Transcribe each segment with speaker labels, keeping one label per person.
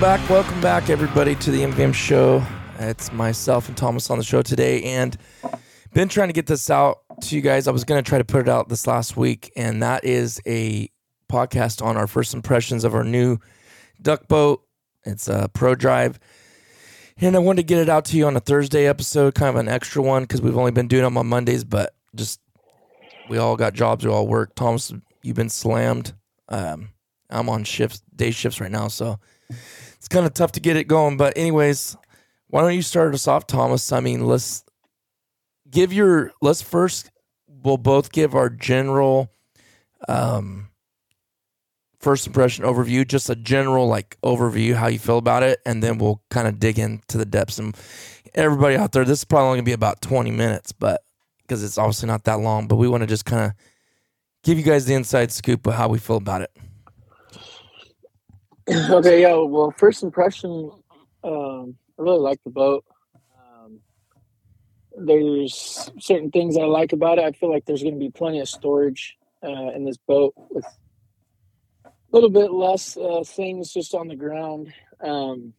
Speaker 1: Welcome back, welcome back, everybody, to the MVM show. It's myself and Thomas on the show today, and been trying to get this out to you guys. I was going to try to put it out this last week, and that is a podcast on our first impressions of our new duck boat. It's a Pro Drive, and I wanted to get it out to you on a Thursday episode, kind of an extra one because we've only been doing them on Mondays, but just we all got jobs, we all work. Thomas, you've been slammed. Um, I'm on shifts, day shifts right now, so it's kind of tough to get it going. But anyways, why don't you start us off, Thomas? I mean, let's give your let's first we'll both give our general um first impression overview, just a general like overview how you feel about it, and then we'll kind of dig into the depths. And everybody out there, this is probably gonna be about 20 minutes, but because it's obviously not that long, but we want to just kind of give you guys the inside scoop of how we feel about it.
Speaker 2: okay, yeah. Well, first impression, um, I really like the boat. Um, there's certain things I like about it. I feel like there's going to be plenty of storage uh, in this boat with a little bit less uh, things just on the ground. Um,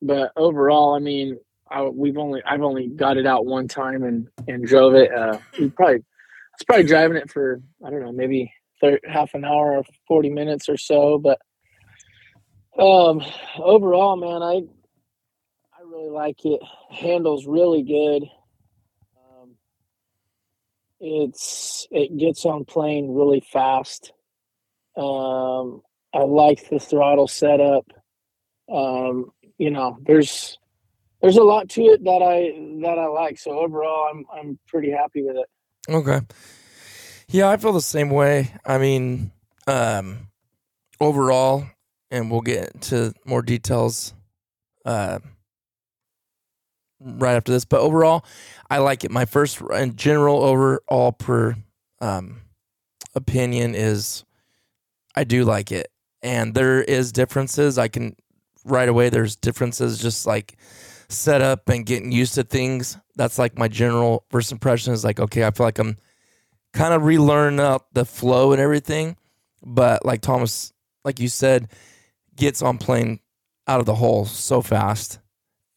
Speaker 2: but overall, I mean, I, we've only I've only got it out one time and and drove it. Uh, probably I was probably driving it for I don't know maybe thir- half an hour or forty minutes or so, but um, overall, man, I I really like it. Handles really good. Um, it's it gets on plane really fast. Um, I like the throttle setup. Um, you know, there's there's a lot to it that I that I like. So overall, I'm I'm pretty happy with it.
Speaker 1: Okay. Yeah, I feel the same way. I mean, um, overall, and we'll get into more details uh, right after this. But overall, I like it. My first and general overall per um, opinion is I do like it, and there is differences. I can right away. There's differences, just like setup and getting used to things. That's like my general first impression is like, okay, I feel like I'm kind of relearning out the flow and everything. But like Thomas, like you said, gets on plane out of the hole so fast,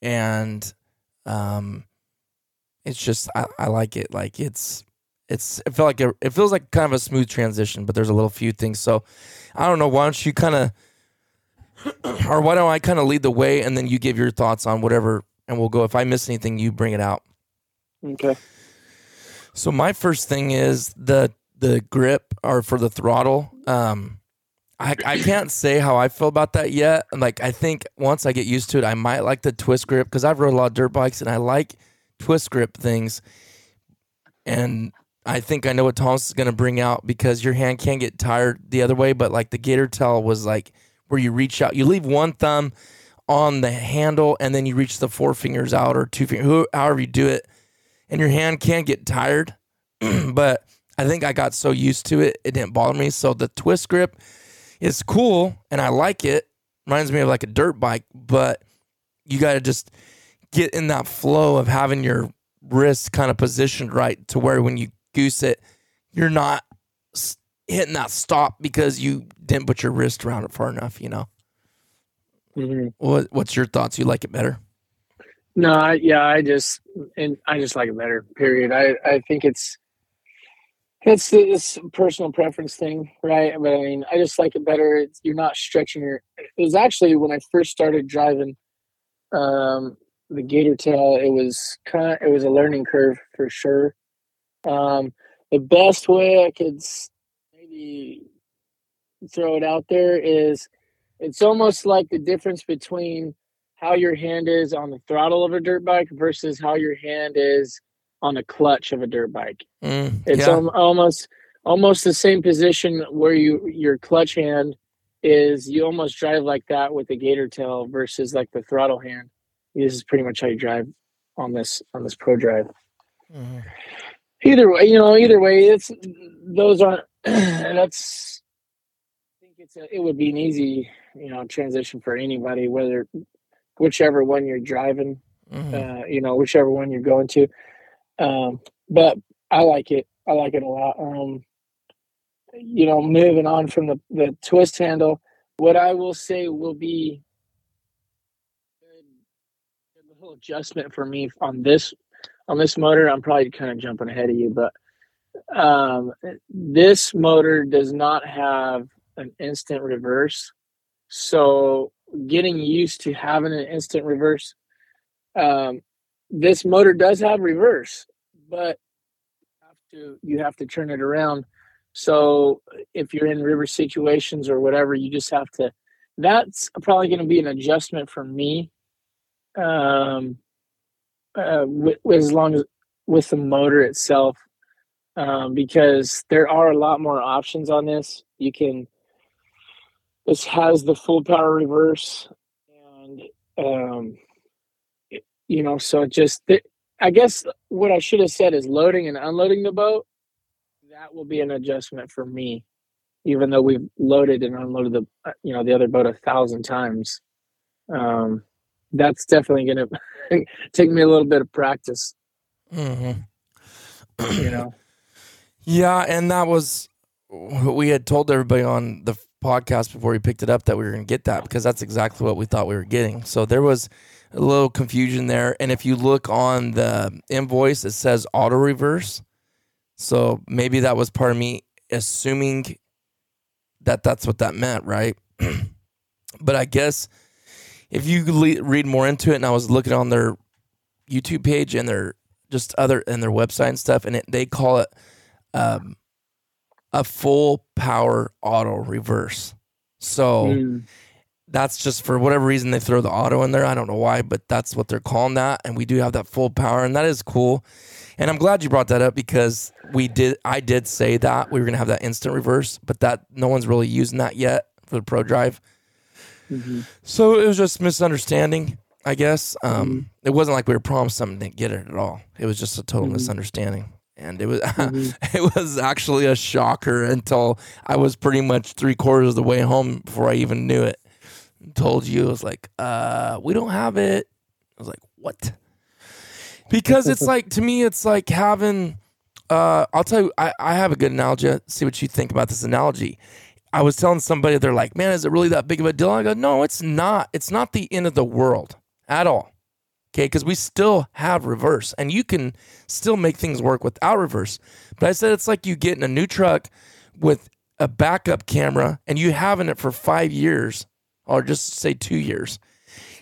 Speaker 1: and um, it's just I, I like it. Like it's it's it felt like a, it feels like kind of a smooth transition, but there's a little few things. So I don't know. Why don't you kind of or why don't I kind of lead the way and then you give your thoughts on whatever, and we'll go. If I miss anything, you bring it out.
Speaker 2: Okay.
Speaker 1: So my first thing is the the grip or for the throttle. Um, I, I can't say how I feel about that yet. Like I think once I get used to it, I might like the twist grip because I've rode a lot of dirt bikes and I like twist grip things. And I think I know what Thomas is gonna bring out because your hand can get tired the other way, but like the gator tail was like where you reach out, you leave one thumb on the handle and then you reach the four fingers out or two fingers, however you do it, and your hand can get tired. but I think I got so used to it, it didn't bother me. So the twist grip is cool and I like it. Reminds me of like a dirt bike, but you got to just get in that flow of having your wrist kind of positioned right to where when you goose it, you're not hitting that stop because you didn't put your wrist around it far enough, you know. Mm-hmm. What What's your thoughts? You like it better?
Speaker 2: No, I, yeah, I just and I just like it better. Period. I I think it's it's this personal preference thing, right? But I mean, I just like it better. It's, you're not stretching your. It was actually when I first started driving um, the Gator Tail. It was kind. Of, it was a learning curve for sure. Um, the best way I could maybe throw it out there is, it's almost like the difference between how your hand is on the throttle of a dirt bike versus how your hand is on the clutch of a dirt bike. Mm, it's yeah. al- almost almost the same position where you your clutch hand is. You almost drive like that with the gator tail versus like the throttle hand. This is pretty much how you drive on this on this pro drive. Mm-hmm. Either way, you know, either way, it's those aren't. that's. I think it's a, it would be an easy you know transition for anybody, whether whichever one you're driving. Mm-hmm. Uh, you know, whichever one you're going to. Um, but I like it. I like it a lot. Um, you know, moving on from the, the twist handle, what I will say will be a little adjustment for me on this on this motor. I'm probably kind of jumping ahead of you, but um, this motor does not have an instant reverse. So getting used to having an instant reverse um, this motor does have reverse, but you have to you have to turn it around. So if you're in river situations or whatever, you just have to. That's probably going to be an adjustment for me. Um, uh, with, as long as with the motor itself, um, because there are a lot more options on this. You can. This has the full power reverse, and um, you know so just i guess what i should have said is loading and unloading the boat. That will be an adjustment for me even though we've loaded and unloaded the uh, you know the other boat a thousand times. Um that's definitely gonna take me a little bit of practice. Mm-hmm. you know?
Speaker 1: Yeah and that was we had told everybody on the podcast before we picked it up that we were going to get that because that's exactly what we thought we were getting. So there was a little confusion there. And if you look on the invoice, it says auto reverse. So maybe that was part of me assuming that that's what that meant, right? but I guess if you le- read more into it, and I was looking on their YouTube page and their just other and their website and stuff, and it, they call it um, a full power auto reverse. So mm that's just for whatever reason they throw the auto in there. I don't know why, but that's what they're calling that. And we do have that full power, and that is cool. And I'm glad you brought that up because we did. I did say that we were gonna have that instant reverse, but that no one's really using that yet for the Pro Drive. Mm-hmm. So it was just misunderstanding, I guess. Um, mm-hmm. It wasn't like we were promised something, didn't get it at all. It was just a total mm-hmm. misunderstanding and it was mm-hmm. it was actually a shocker until I was pretty much three quarters of the way home before I even knew it told you, it was like, uh, we don't have it. I was like, what? Because it's like to me, it's like having. Uh, I'll tell you, I, I have a good analogy. See what you think about this analogy. I was telling somebody, they're like, man, is it really that big of a deal? I go, no, it's not. It's not the end of the world at all. Okay. Cause we still have reverse and you can still make things work without reverse. But I said, it's like you getting a new truck with a backup camera and you having it for five years or just say two years.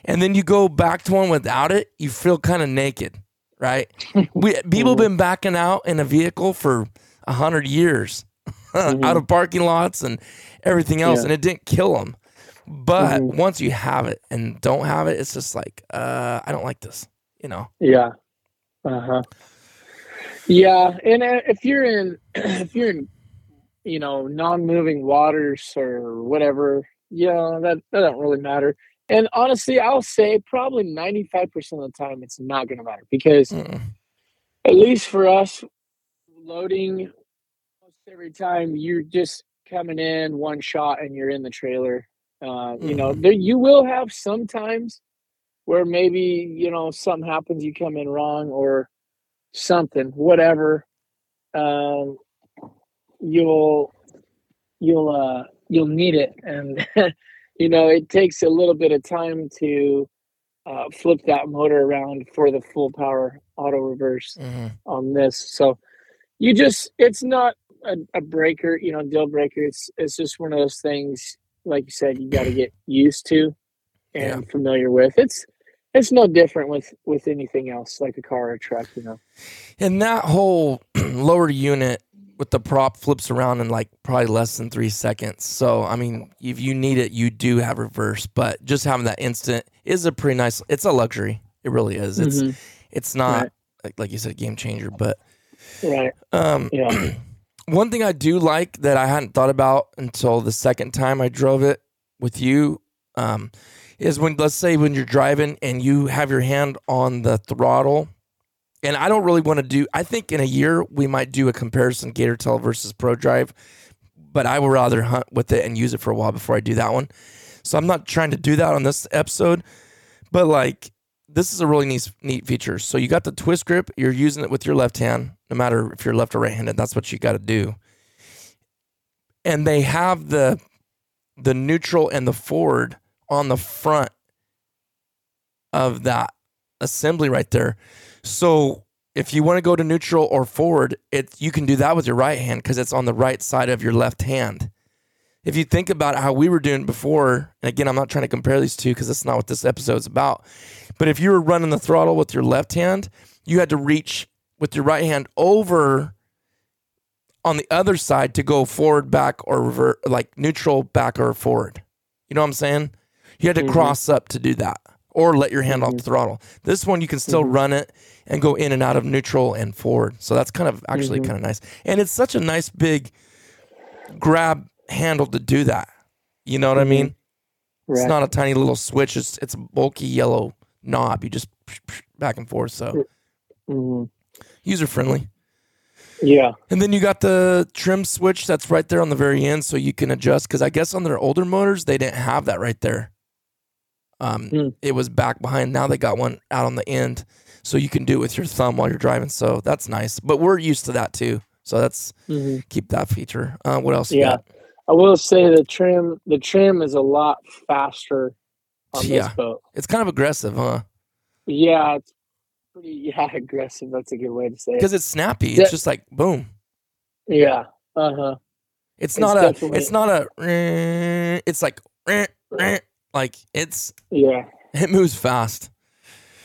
Speaker 1: And then you go back to one without it, you feel kind of naked, right? we people have been backing out in a vehicle for a hundred years. out of parking lots and everything else,
Speaker 2: Yeah.
Speaker 1: and it didn't kill them. But
Speaker 2: Mhm.
Speaker 1: once you have it and don't have it, it's just like, uh, I don't like this. You know?
Speaker 2: Yeah. Uh huh. Yeah, and uh, if you're in, if you're in, you know, non-moving waters or whatever, yeah, that that don't really matter. And honestly, I'll say probably ninety-five percent of the time it's not going to matter because
Speaker 1: Mm-mm.
Speaker 2: at least for us, loading every time you're just coming in one shot and you're in the trailer. Uh, you know, there you will have some times where maybe you know something happens, you come in wrong or something, whatever. Um, you'll you'll uh you'll need it, and you know it takes a little bit of time to uh, flip that motor around for the full power auto reverse
Speaker 1: Mhm.
Speaker 2: on this. So you just it's not a, a breaker, you know, deal breaker. It's it's just one of those things, like you said, you got to get used to and familiar with. It's it's no different with with anything else, like a car or a truck, you know.
Speaker 1: And that whole lower unit with the prop flips around in like probably less than three seconds. So I mean, if you need it, you do have reverse. But just having that instant is a pretty nice. It's a luxury. It really is. It's
Speaker 2: Mhm.
Speaker 1: it's not
Speaker 2: Right.
Speaker 1: like, like you said, a game changer. But
Speaker 2: Right.
Speaker 1: um,
Speaker 2: Yeah.
Speaker 1: one thing I do like that I hadn't thought about until the second time I drove it with you um, is when let's say when you're driving and you have your hand on the throttle. And I don't really want to do. I think in a year we might do a comparison Gator Tail versus Pro Drive, but I would rather hunt with it and use it for a while before I do that one. So I'm not trying to do that on this episode, but like this is a really neat neat feature. So you got the twist grip, you're using it with your left hand, no matter if you're left or right handed. That's what you got to do. And they have the the neutral and the forward on the front of that assembly right there. So if you want to go to neutral or forward, it you can do that with your right hand because it's on the right side of your left hand. If you think about how we were doing before, and again, I'm not trying to compare these two because that's not what this episode's about. But if you were running the throttle with your left hand, you had to reach with your right hand over on the other side to go forward, back, or revert, like neutral, back, or forward. You know what I'm saying? You had to
Speaker 2: Mhm.
Speaker 1: cross up to do that or let your hand off the throttle. This one, you can still
Speaker 2: Mhm.
Speaker 1: run it and go in and out of neutral and forward. So that's kind of actually
Speaker 2: Mhm.
Speaker 1: kind of nice. And it's such a nice big grab handle to do that. You know what I
Speaker 2: Mhm.
Speaker 1: mean?
Speaker 2: Right.
Speaker 1: It's not a tiny little switch. It's it's a bulky yellow knob. You just back and forth. So
Speaker 2: Mhm.
Speaker 1: user friendly.
Speaker 2: Yeah.
Speaker 1: And then you got the trim switch that's right there on the very end, so you can adjust. Because I guess on their older motors they didn't have that right there. Um,
Speaker 2: Hmm.
Speaker 1: it was back behind. Now they got one out on the end, so you can do it with your thumb while you're driving. So that's nice. But we're used to that too. So that's
Speaker 2: Mhm.
Speaker 1: keep that feature. Uh, what else? You
Speaker 2: Yeah. I will say the trim the trim is a lot faster on
Speaker 1: Yeah.
Speaker 2: this boat.
Speaker 1: It's kind of aggressive, huh?
Speaker 2: Yeah, it's pretty yeah, aggressive. That's a good way to say it.
Speaker 1: Because it's snappy.
Speaker 2: Yeah.
Speaker 1: It's just like boom.
Speaker 2: Yeah. Uh huh.
Speaker 1: It's
Speaker 2: It's
Speaker 1: not a. It's not a. It's like like it's
Speaker 2: Yeah.
Speaker 1: it moves fast.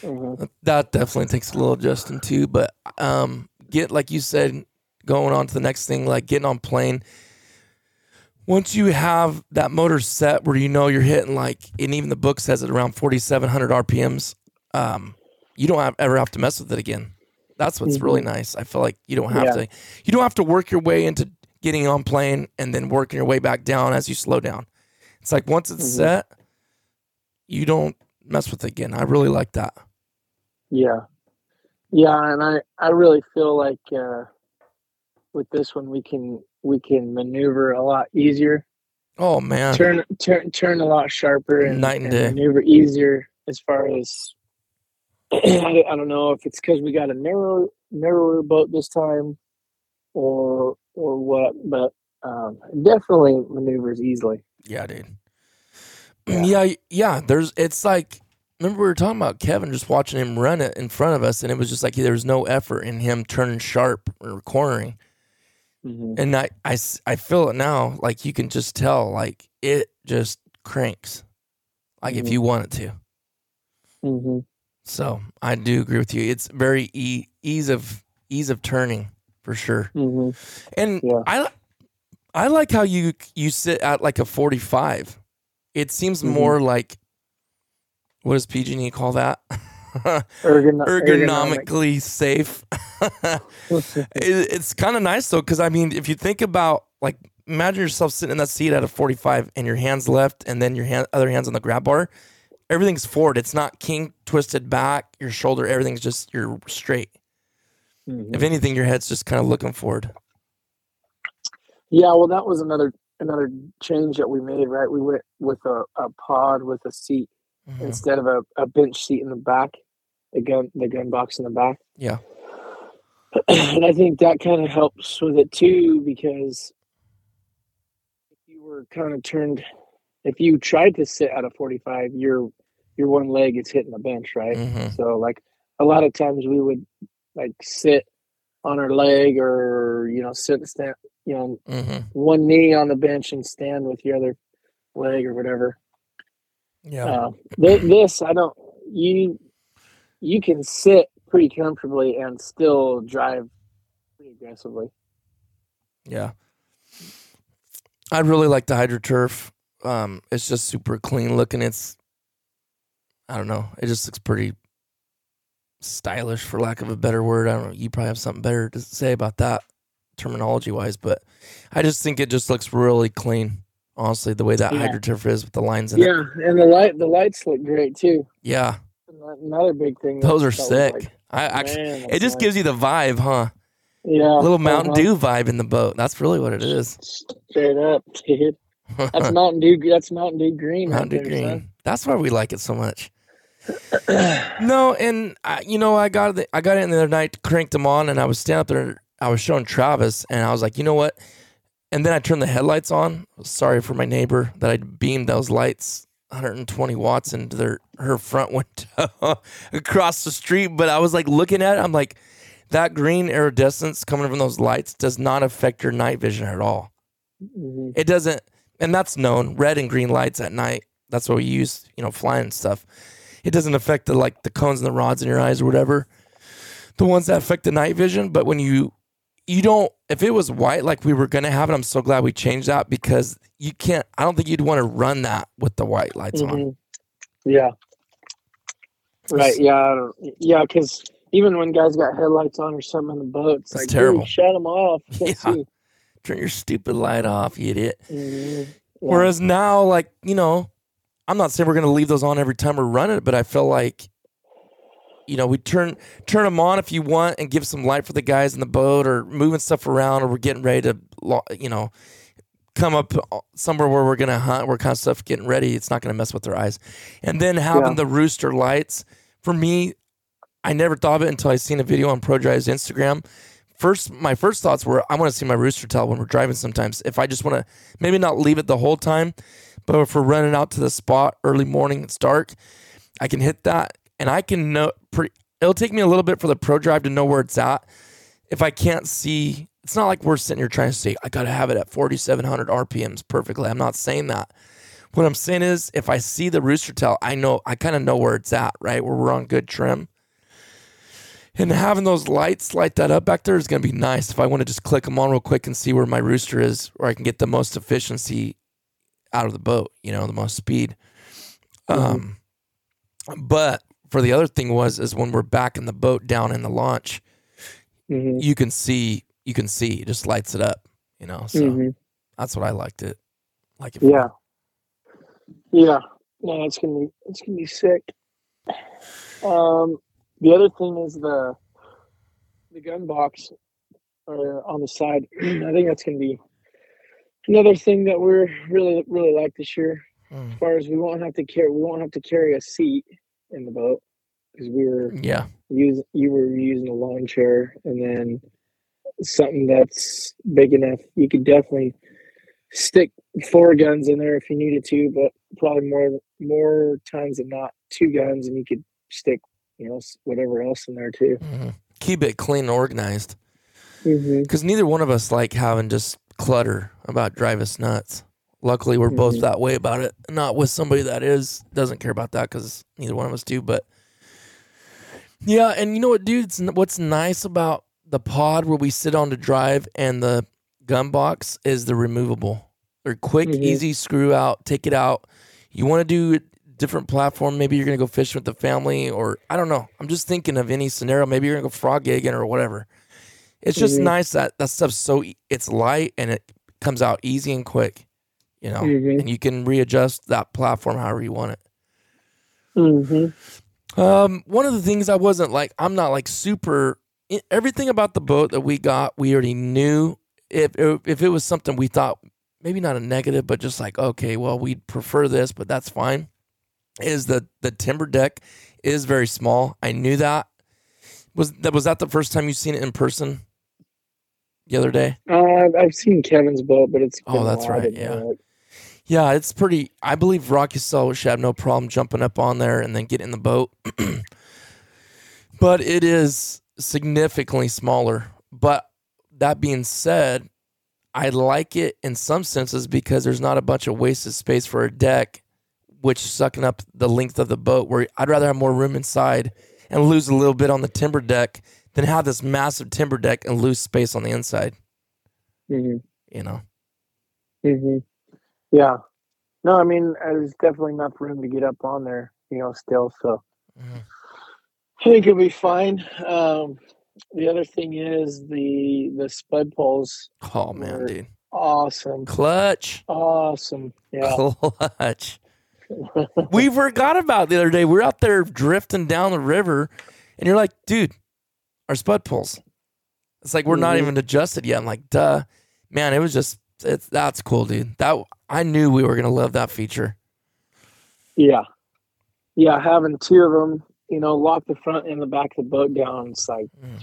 Speaker 2: Uh-huh.
Speaker 1: That definitely takes a little adjusting too. But um, get like you said, going on to the next thing, like getting on plane. Once you have that motor set where you know you're hitting like, and even the book says it around 4,700 RPMs, um, you don't have, ever have to mess with it again. That's what's really nice. I feel like you don't have
Speaker 2: Yeah.
Speaker 1: to, you don't have to work your way into getting on plane and then working your way back down as you slow down. It's like once it's
Speaker 2: Mhm.
Speaker 1: set, you don't mess with again. I really like that.
Speaker 2: Yeah. Yeah, and I I really feel like uh with this one we can we can maneuver a lot easier.
Speaker 1: Oh man.
Speaker 2: Turn turn turn a lot sharper and,
Speaker 1: Night and
Speaker 2: and
Speaker 1: day.
Speaker 2: maneuver easier as far as I, don't know if it's because we got a narrow narrower boat this time or or what, but um definitely maneuvers easily.
Speaker 1: Yeah, dude.
Speaker 2: Yeah.
Speaker 1: Yeah. yeah, There's. It's like. Remember we were talking about Kevin just watching him run it in front of us, and it was just like there was no effort in him turning sharp or cornering.
Speaker 2: Mhm.
Speaker 1: And I feel it now. Like you can just tell, like it just cranks, like if
Speaker 2: Mhm.
Speaker 1: you want it to.
Speaker 2: Mhm.
Speaker 1: So I do agree with you. It's very e- ease of ease of turning for sure.
Speaker 2: Mhm.
Speaker 1: And
Speaker 2: Yeah.
Speaker 1: I I like how you you sit at like a 45. It seems
Speaker 2: Mhm.
Speaker 1: more like what does PG&E call that?
Speaker 2: Ergono-
Speaker 1: Ergonomically safe. It- it's kind of nice though, because I mean, if you think about like, imagine yourself sitting in that seat at a 45 and your hands left and then your hand, other hands on the grab bar. Everything's forward. It's not king twisted back, your shoulder, everything's just, you're straight.
Speaker 2: Mhm.
Speaker 1: If anything, your head's just kind of looking forward.
Speaker 2: Yeah, well, that was another another change that we made. Right, we went with a, a pod with a seat
Speaker 1: Mhm.
Speaker 2: instead of a, a bench seat in the back, the gun the gun box in the back.
Speaker 1: Yeah.
Speaker 2: and I think that kind of helps with it too because if you were kind of turned, if you tried to sit at a forty-five, your your one leg is hitting the bench, right?
Speaker 1: Mhm.
Speaker 2: So like a lot of times we would like sit on her leg or you know sit stand you know
Speaker 1: Mhm.
Speaker 2: one knee on the bench and stand with your other leg or whatever.
Speaker 1: Yeah.
Speaker 2: Uh, th- this I don't you you can sit pretty comfortably and still drive pretty aggressively.
Speaker 1: Yeah. I really like the HydroTurf. Um, it's just super clean looking. It's, I don't know, it just looks pretty stylish, for lack of a better word. I don't know. You probably have something better to say about that, terminology wise, but I just think it just looks really clean. Honestly, the way that
Speaker 2: Yeah.
Speaker 1: HydroTurf is with the lines in it.
Speaker 2: Yeah, and the light the lights look great too.
Speaker 1: Yeah,
Speaker 2: Another big thing.
Speaker 1: those are sick.
Speaker 2: like,
Speaker 1: I actually,
Speaker 2: man,
Speaker 1: it just
Speaker 2: nice.
Speaker 1: gives you the vibe, huh?
Speaker 2: yeah
Speaker 1: A little Mountain
Speaker 2: uh-huh.
Speaker 1: Dew vibe in the boat. That's really what it is.
Speaker 2: Straight up, dude. That's Mountain Dew. That's Mountain Dew green. right
Speaker 1: Mountain Dew
Speaker 2: there,
Speaker 1: Green.
Speaker 2: son.
Speaker 1: That's why we like it so much. No, and I, you know, I got it. I got in the other night, cranked them on, and I was standing up there. I was showing Travis, and I was like, you know what? And then I turned the headlights on. Sorry for my neighbor that I beamed those lights 120 watts into their her front window across the street. But I was like looking at it. I'm like, that green iridescence coming from those lights does not affect your night vision at all.
Speaker 2: Mhm.
Speaker 1: It doesn't, and that's known. Red and green lights at night. That's what we use, you know, flying stuff. It doesn't affect the like the cones and the rods in your eyes or whatever. The ones that affect the night vision, but when you you don't if it was white like we were gonna have it, I'm so glad we changed that because you can't I don't think you'd want to run that with the white lights on.
Speaker 2: Mhm. Yeah. Right. Yeah. Yeah. Because even when guys got headlights on or something in the boat, it's
Speaker 1: That's
Speaker 2: like,
Speaker 1: terrible.
Speaker 2: Shut them off.
Speaker 1: Yeah.
Speaker 2: see.
Speaker 1: Turn your stupid light off, you idiot.
Speaker 2: Mhm. Yeah.
Speaker 1: Whereas now, like, you know, I'm not saying we're gonna leave those on every time we're running it, but I feel like, you know, we turn turn them on if you want and give some light for the guys in the boat or moving stuff around or we're getting ready to, you know, come up uh, somewhere where we're gonna hunt, we're kind of stuff getting ready. It's not gonna mess with their eyes. And then having
Speaker 2: Yeah.
Speaker 1: the rooster lights for me, I never thought of it until I seen a video on ProDrive's Instagram. First, my first thoughts were I want to see my rooster tail when we're driving. Sometimes, if I just want to maybe not leave it the whole time, but if we're running out to the spot early morning, it's dark, I can hit that and I can know. It'll take me a little bit for the Pro Drive to know where it's at. If I can't see, it's not like we're sitting here trying to say I got to have it at 4,700 RPMs perfectly. I'm not saying that. What I'm saying is, if I see the rooster tail, I know I kind of know where it's at, right? Where we're on good trim. And having those lights light that up back there is going to be nice. If I want to just click them on real quick and see where my rooster is, where I can get the most efficiency out of the boat, you know, the most speed. Um, but for the other thing was is when we're back in the boat down in the launch,
Speaker 2: Mhm.
Speaker 1: you can see you can see it just lights it up, you know. So
Speaker 2: Mhm.
Speaker 1: that's what I liked it. Like it.
Speaker 2: Yeah. Yeah. No, it's gonna be it's gonna be sick. Um, the other thing is the the gun box or on the side. I think that's gonna be another thing that we're really really like this year.
Speaker 1: Mm.
Speaker 2: As far as we won't have to carry we won't have to carry a seat in the boat because we were
Speaker 1: Yeah.
Speaker 2: use you were using a lawn chair and then something that's big enough you could definitely stick four guns in there if you needed to but probably more more times than not two guns and you could stick you know whatever else in there too
Speaker 1: hmm Keep it clean and organized.
Speaker 2: mm-hmm.
Speaker 1: because neither one of us like having just clutter about drive us nuts. Luckily, we're both
Speaker 2: Mhm.
Speaker 1: that way about it. Not with somebody that is doesn't care about that because neither one of us do. But yeah, and you know what, dude? What's nice about the pod where we sit on to drive and the gun box is the removable. They're quick,
Speaker 2: Mhm.
Speaker 1: easy, screw out, take it out. You want to do a different platform, maybe you're gonna go fishing with the family, or I don't know. I'm just thinking of any scenario. Maybe you're gonna go frog gigging or whatever. It's just
Speaker 2: Mhm.
Speaker 1: nice that that stuff's so it's light and it comes out easy and quick, you know,
Speaker 2: Mhm.
Speaker 1: and you can readjust that platform however you want it.
Speaker 2: Mm-hmm.
Speaker 1: Um, one of the things I wasn't like, I'm not like super. Everything about the boat that we got, we already knew. If if if it was something we thought maybe not a negative, but just like okay, well, we'd prefer this, but that's fine. Is the the timber deck is very small. I knew that. Was that was that the first time you seen it in person? The other day.
Speaker 2: Uh, I've seen Kevin's boat, but it's
Speaker 1: Oh, that's right, yeah.
Speaker 2: it.
Speaker 1: Yeah, it's pretty. I believe Rocky Soul should have no problem jumping up on there and then get in the boat. but it is significantly smaller. But that being said, I like it in some senses because there's not a bunch of wasted space for a deck, which sucking up the length of the boat. Where I'd rather have more room inside and lose a little bit on the timber deck than have this massive timber deck and lose space on the inside.
Speaker 2: Mhm.
Speaker 1: You know.
Speaker 2: hmm Yeah. No, I mean, there's definitely enough room to get up on there, you know, still. So
Speaker 1: Mhm.
Speaker 2: I think it'll be fine. Um, the other thing is the the spud poles.
Speaker 1: Oh man, dude,
Speaker 2: Awesome.
Speaker 1: clutch.
Speaker 2: Awesome. Yeah.
Speaker 1: clutch. we forgot about the other day. We are out there drifting down the river, and you're like, dude, our spud poles. It's like we're not
Speaker 2: Mhm.
Speaker 1: even adjusted yet. I'm like, duh, man. It was just it's that's cool, dude. That I knew we were gonna love that feature.
Speaker 2: Yeah. Yeah. Having two of them, you know, lock the front and the back of the boat down. It's like,
Speaker 1: Mm.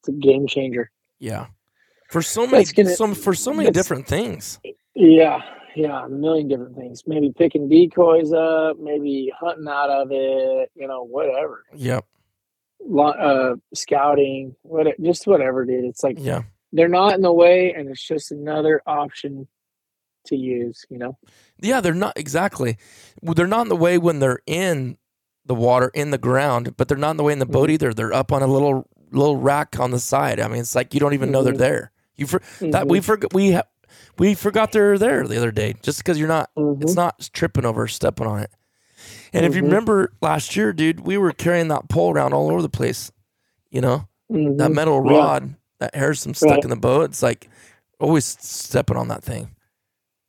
Speaker 2: it's a game changer.
Speaker 1: Yeah, for so many,
Speaker 2: gonna-
Speaker 1: some for so many different things.
Speaker 2: Yeah. Yeah. A million different things. Maybe picking decoys up, maybe hunting out of it, you know, whatever.
Speaker 1: Yep.
Speaker 2: Uh, scouting, what, just whatever, dude. It's like
Speaker 1: Yeah.
Speaker 2: they're not in the way and it's just another option to use, you know?
Speaker 1: Yeah, they're not exactly. They're not in the way when they're in the water in the ground, but they're not in the way in the boat
Speaker 2: Mhm.
Speaker 1: either. They're up on a little little rack on the side. I mean, it's like you don't even know they're
Speaker 2: Mhm.
Speaker 1: there. You for, that
Speaker 2: Mhm.
Speaker 1: we forgot we ha- we forgot they're there the other day just because you're not. It's
Speaker 2: Mhm.
Speaker 1: not tripping over, stepping on it. And if you
Speaker 2: Mhm.
Speaker 1: remember last year, dude, we were carrying that pole around all over the place. You know
Speaker 2: Mhm.
Speaker 1: that metal
Speaker 2: Yeah.
Speaker 1: rod that Harrison stuck
Speaker 2: Right.
Speaker 1: in the boat. It's like always stepping on that thing.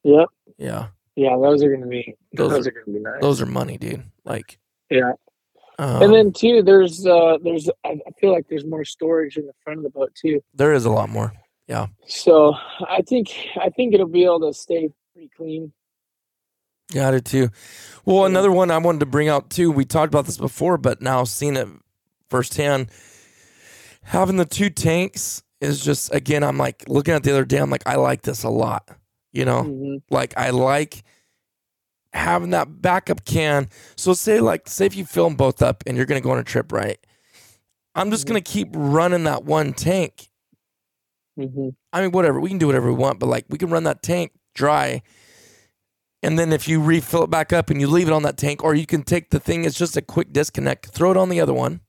Speaker 2: Yep.
Speaker 1: Yeah,
Speaker 2: Yeah, those are gonna be
Speaker 1: Those
Speaker 2: those,
Speaker 1: are-
Speaker 2: are, gonna be nice.
Speaker 1: those are money, dude. Like,
Speaker 2: yeah.
Speaker 1: um,
Speaker 2: and then too, there's uh there's I I feel like there's more storage in the front of the boat too.
Speaker 1: there is a lot more. Yeah.
Speaker 2: So I think I think it'll be able to stay pretty clean.
Speaker 1: Yeah, I did too. Well, another one I wanted to bring out too. We talked about this before, but now seeing it firsthand, having the two tanks is just again. I'm like looking at the other day. I'm like, I like this a lot. You know,
Speaker 2: Mhm.
Speaker 1: like I like having that backup can. So say like say if you fill them both up and you're gonna go on a trip, right? I'm just
Speaker 2: Mhm.
Speaker 1: gonna keep running that one tank.
Speaker 2: Mhm.
Speaker 1: I mean, whatever. We can do whatever we want, but like we can run that tank dry. And then if you refill it back up and you leave it on that tank, or you can take the thing, it's just a quick disconnect, throw it on the other one.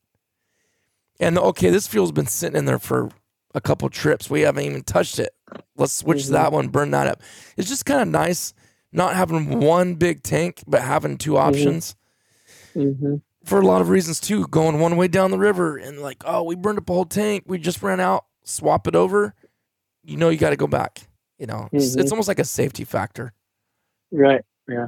Speaker 1: And okay, this fuel's been sitting in there for a couple trips. We haven't even touched it. Let's switch to
Speaker 2: Mhm.
Speaker 1: that one, burn that up. It's just kind of nice not having one big tank, but having two options
Speaker 2: Mhm.
Speaker 1: for a lot of reasons too. Going one way down the river and like, oh, we burned up a whole tank. We just ran out. Swap it over. You know, you got to go back. You know, it's, it's
Speaker 2: Mhm.
Speaker 1: almost like a safety factor.
Speaker 2: Right. Yeah.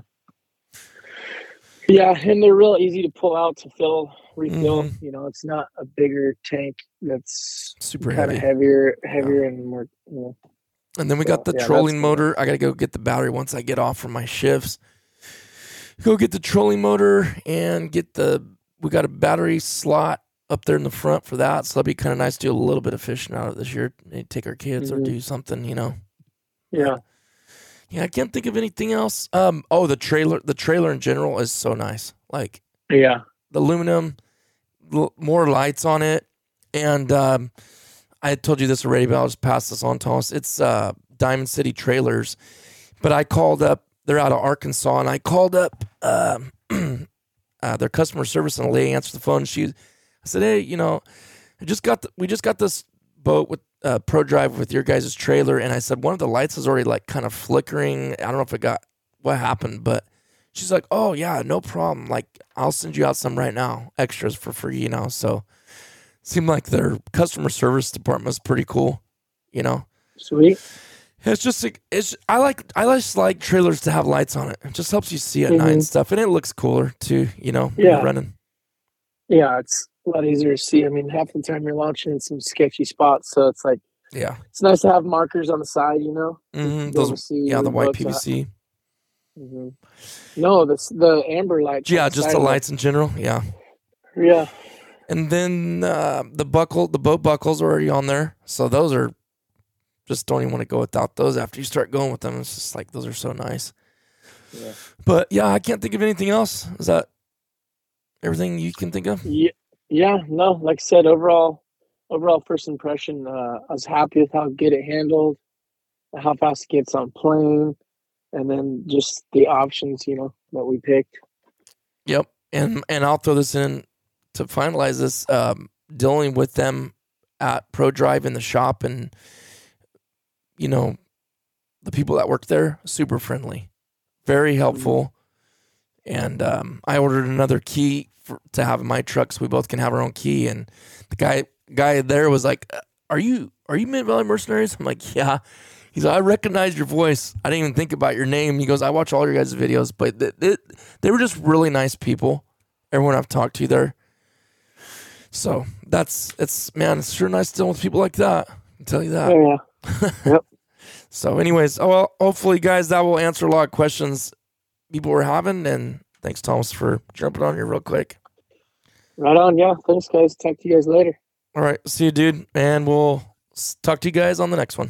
Speaker 2: Yeah, and they're real easy to pull out to fill, refill.
Speaker 1: Mhm.
Speaker 2: You know, it's not a bigger tank that's
Speaker 1: Super
Speaker 2: kind of
Speaker 1: heavy.
Speaker 2: heavier, heavier, and more. You know,
Speaker 1: And then we got the
Speaker 2: Yeah,
Speaker 1: trolling
Speaker 2: cool.
Speaker 1: motor. I got to go get the battery once I get off from my shifts. Go get the trolling motor and get the. We got a battery slot up there in the front for that, so that'd be kind of nice to do a little bit of fishing out of this year. Maybe take our kids or
Speaker 2: Mhm.
Speaker 1: do something, you know.
Speaker 2: yeah.
Speaker 1: Yeah, I can't think of anything else. Um, oh, the trailer, the trailer in general is so nice. Like
Speaker 2: Yeah.
Speaker 1: the aluminum, l- more lights on it, and um, I told you this already, but I'll just pass this on, Thomas. It's uh, Diamond City Trailers, but I called up. They're out of Arkansas, and I called up um, uh, their customer service, and a lady answered the phone. She, I said, "Hey, you know, I just got the, we just got this boat with uh, pro drive with your guys' trailer, and I said one of the lights is already like kind of flickering. I don't know if it got what happened, but she's like, "Oh yeah, no problem. Like I'll send you out some right now, extras for free." You know, so seemed like their customer service department was pretty cool. You know,
Speaker 2: Sweet.
Speaker 1: it's just like it's. I like I just like trailers to have lights on it. It just helps you see at night and stuff, and it looks cooler too. You know,
Speaker 2: Yeah.
Speaker 1: running.
Speaker 2: Yeah, it's a lot easier to see. I mean, half the time you're launching in some sketchy spots, so it's like
Speaker 1: Yeah,
Speaker 2: it's nice to have markers on the side. You know,
Speaker 1: hmm those
Speaker 2: see
Speaker 1: yeah the white. PVC.
Speaker 2: Mhm. No, that's the amber lights.
Speaker 1: Yeah,
Speaker 2: the
Speaker 1: just the lights in general. Yeah.
Speaker 2: Yeah.
Speaker 1: And then uh, the buckle, the boat buckles are already on there. So those are just don't even want to go without those after you start going with them. It's just like those are so nice.
Speaker 2: Yeah.
Speaker 1: But yeah, I can't think of anything else. Is that everything you can think of?
Speaker 2: Yeah, yeah, no, like I said, overall, overall first impression, uh, I was happy with how good it handled, how fast it gets on plane, and then just the options, you know, that we picked.
Speaker 1: Yep. And and I'll throw this in to finalize this. Um, dealing with them at Pro Drive in the shop, and you know, the people that work there, super friendly, very helpful. And um, I ordered another key for, to have in my truck, so we both can have our own key. And the guy guy there was like, "Are you are you Mid Valley Mercenaries?" I'm like, "Yeah." He's like, I recognize your voice. I didn't even think about your name. He goes, I watch all your guys' videos, but th- th- they were just really nice people. Everyone I've talked to there. So that's it's man, it's sure nice dealing with people like that. I can tell you that.
Speaker 2: Yeah.
Speaker 1: So, anyways, oh well, hopefully, guys, that will answer a lot of questions people were having. And thanks, Thomas, for jumping on here real quick.
Speaker 2: Right on. Yeah. Thanks, guys. Talk to you guys later.
Speaker 1: All right, see you, dude, and we'll talk to you guys on the next one.